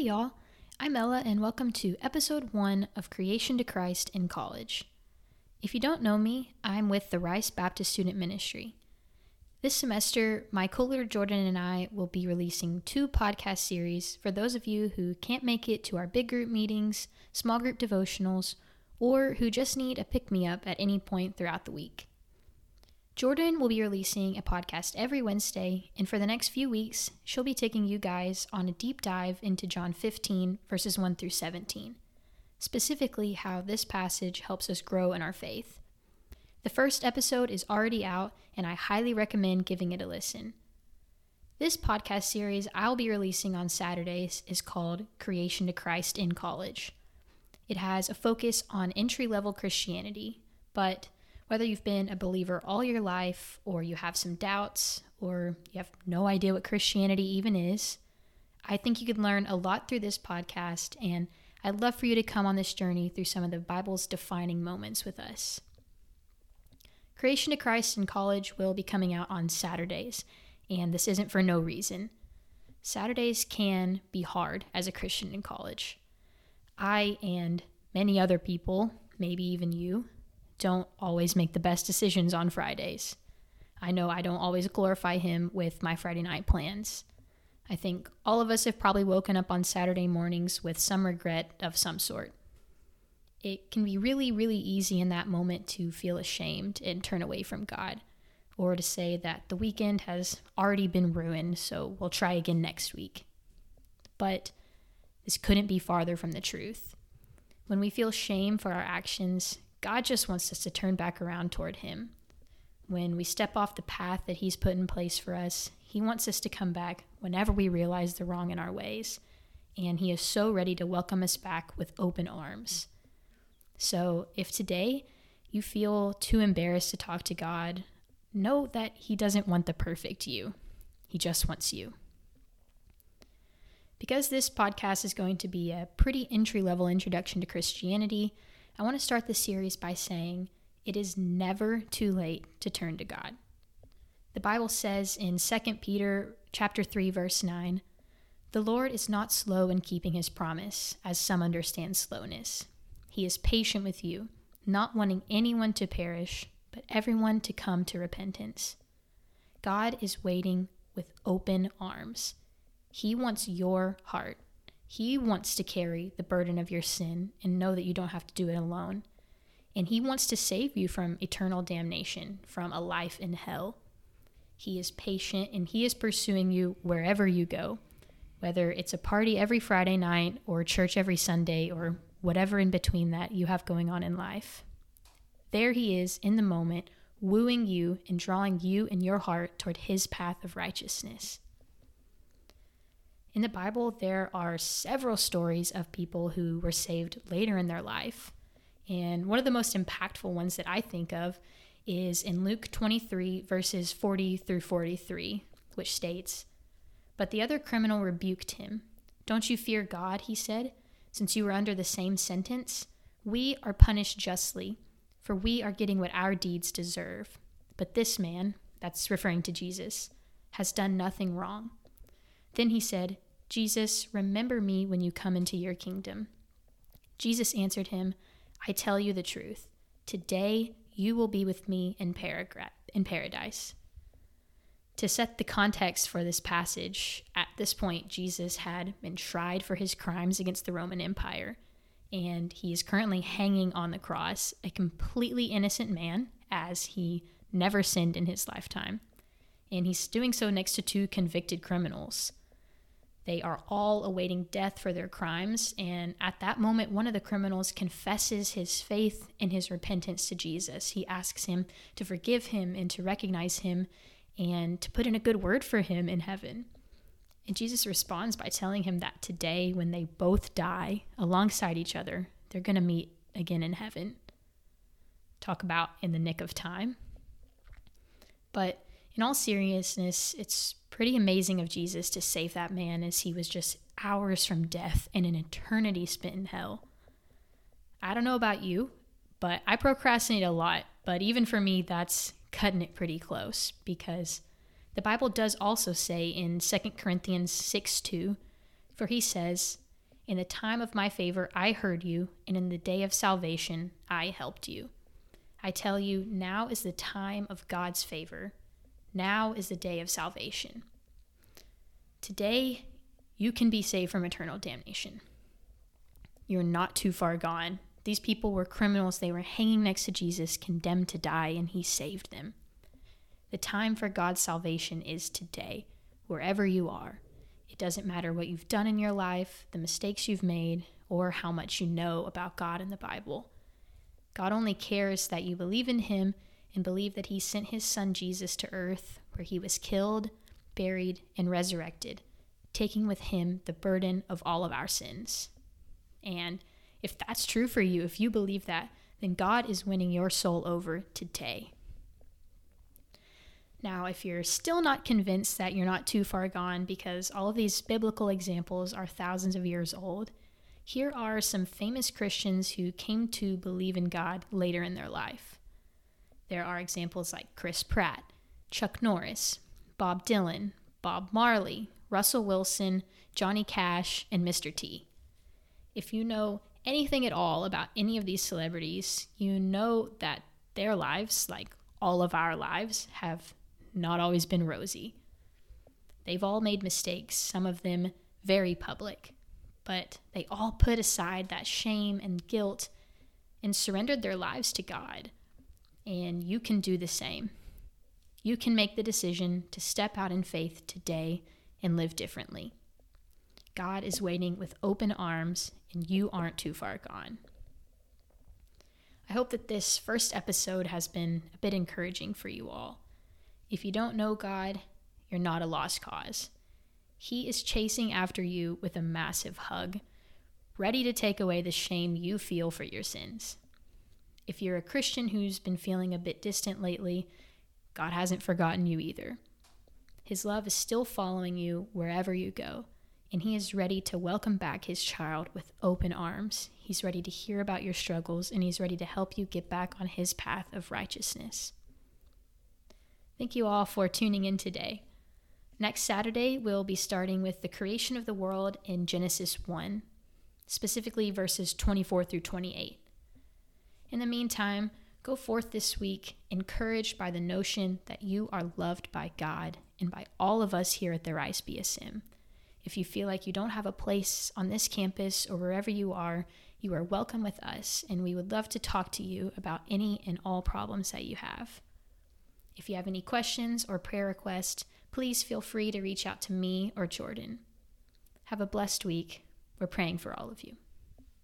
Hey, y'all. I'm Ella, and welcome to episode one of Creation to Christ in College. If you don't know me, I'm with the Rice Baptist Student Ministry. This semester, my co leader Jordan and I will be releasing two podcast series for those of you who can't make it to our big group meetings, small group devotionals, or who just need a pick me up at any point throughout the week. Jordan will be releasing a podcast every Wednesday, and for the next few weeks, she'll be taking you guys on a deep dive into John 15, verses 1 through 17, specifically how this passage helps us grow in our faith. The first episode is already out, and I highly recommend giving it a listen. This podcast series I'll be releasing on Saturdays is called Creation to Christ in College. It has a focus on entry level Christianity, but whether you've been a believer all your life, or you have some doubts, or you have no idea what Christianity even is, I think you could learn a lot through this podcast, and I'd love for you to come on this journey through some of the Bible's defining moments with us. Creation to Christ in college will be coming out on Saturdays, and this isn't for no reason. Saturdays can be hard as a Christian in college. I and many other people, maybe even you, don't always make the best decisions on Fridays. I know I don't always glorify him with my Friday night plans. I think all of us have probably woken up on Saturday mornings with some regret of some sort. It can be really, really easy in that moment to feel ashamed and turn away from God, or to say that the weekend has already been ruined, so we'll try again next week. But this couldn't be farther from the truth. When we feel shame for our actions, God just wants us to turn back around toward Him. When we step off the path that He's put in place for us, He wants us to come back whenever we realize the wrong in our ways. And He is so ready to welcome us back with open arms. So if today you feel too embarrassed to talk to God, know that He doesn't want the perfect you, He just wants you. Because this podcast is going to be a pretty entry level introduction to Christianity, I want to start the series by saying it is never too late to turn to God. The Bible says in 2 Peter chapter 3 verse 9, "The Lord is not slow in keeping his promise, as some understand slowness. He is patient with you, not wanting anyone to perish, but everyone to come to repentance." God is waiting with open arms. He wants your heart. He wants to carry the burden of your sin and know that you don't have to do it alone. And He wants to save you from eternal damnation, from a life in hell. He is patient and He is pursuing you wherever you go, whether it's a party every Friday night or church every Sunday or whatever in between that you have going on in life. There He is in the moment, wooing you and drawing you and your heart toward His path of righteousness. In the Bible, there are several stories of people who were saved later in their life. And one of the most impactful ones that I think of is in Luke 23, verses 40 through 43, which states But the other criminal rebuked him. Don't you fear God, he said, since you were under the same sentence? We are punished justly, for we are getting what our deeds deserve. But this man, that's referring to Jesus, has done nothing wrong. Then he said, Jesus, remember me when you come into your kingdom. Jesus answered him, I tell you the truth. Today you will be with me in, paragra- in paradise. To set the context for this passage, at this point, Jesus had been tried for his crimes against the Roman Empire, and he is currently hanging on the cross, a completely innocent man, as he never sinned in his lifetime. And he's doing so next to two convicted criminals. They are all awaiting death for their crimes. And at that moment, one of the criminals confesses his faith and his repentance to Jesus. He asks him to forgive him and to recognize him and to put in a good word for him in heaven. And Jesus responds by telling him that today, when they both die alongside each other, they're going to meet again in heaven. Talk about in the nick of time. But in all seriousness, it's pretty amazing of Jesus to save that man as he was just hours from death and an eternity spent in hell. I don't know about you, but I procrastinate a lot. But even for me, that's cutting it pretty close because the Bible does also say in 2 Corinthians 6 2, for he says, In the time of my favor, I heard you, and in the day of salvation, I helped you. I tell you, now is the time of God's favor. Now is the day of salvation. Today, you can be saved from eternal damnation. You're not too far gone. These people were criminals. They were hanging next to Jesus, condemned to die, and he saved them. The time for God's salvation is today, wherever you are. It doesn't matter what you've done in your life, the mistakes you've made, or how much you know about God and the Bible. God only cares that you believe in Him and believe that He sent His Son Jesus to earth, where He was killed, buried, and resurrected, taking with Him the burden of all of our sins. And if that's true for you, if you believe that, then God is winning your soul over today. Now, if you're still not convinced that you're not too far gone because all of these biblical examples are thousands of years old, here are some famous Christians who came to believe in God later in their life. There are examples like Chris Pratt, Chuck Norris, Bob Dylan, Bob Marley, Russell Wilson, Johnny Cash, and Mr. T. If you know anything at all about any of these celebrities, you know that their lives, like all of our lives, have not always been rosy. They've all made mistakes, some of them very public, but they all put aside that shame and guilt and surrendered their lives to God. And you can do the same. You can make the decision to step out in faith today and live differently. God is waiting with open arms, and you aren't too far gone. I hope that this first episode has been a bit encouraging for you all. If you don't know God, you're not a lost cause. He is chasing after you with a massive hug, ready to take away the shame you feel for your sins. If you're a Christian who's been feeling a bit distant lately, God hasn't forgotten you either. His love is still following you wherever you go, and He is ready to welcome back His child with open arms. He's ready to hear about your struggles, and He's ready to help you get back on His path of righteousness. Thank you all for tuning in today. Next Saturday, we'll be starting with the creation of the world in Genesis 1, specifically verses 24 through 28. In the meantime, go forth this week encouraged by the notion that you are loved by God and by all of us here at the Rice BSM. If you feel like you don't have a place on this campus or wherever you are, you are welcome with us, and we would love to talk to you about any and all problems that you have. If you have any questions or prayer requests, please feel free to reach out to me or Jordan. Have a blessed week. We're praying for all of you.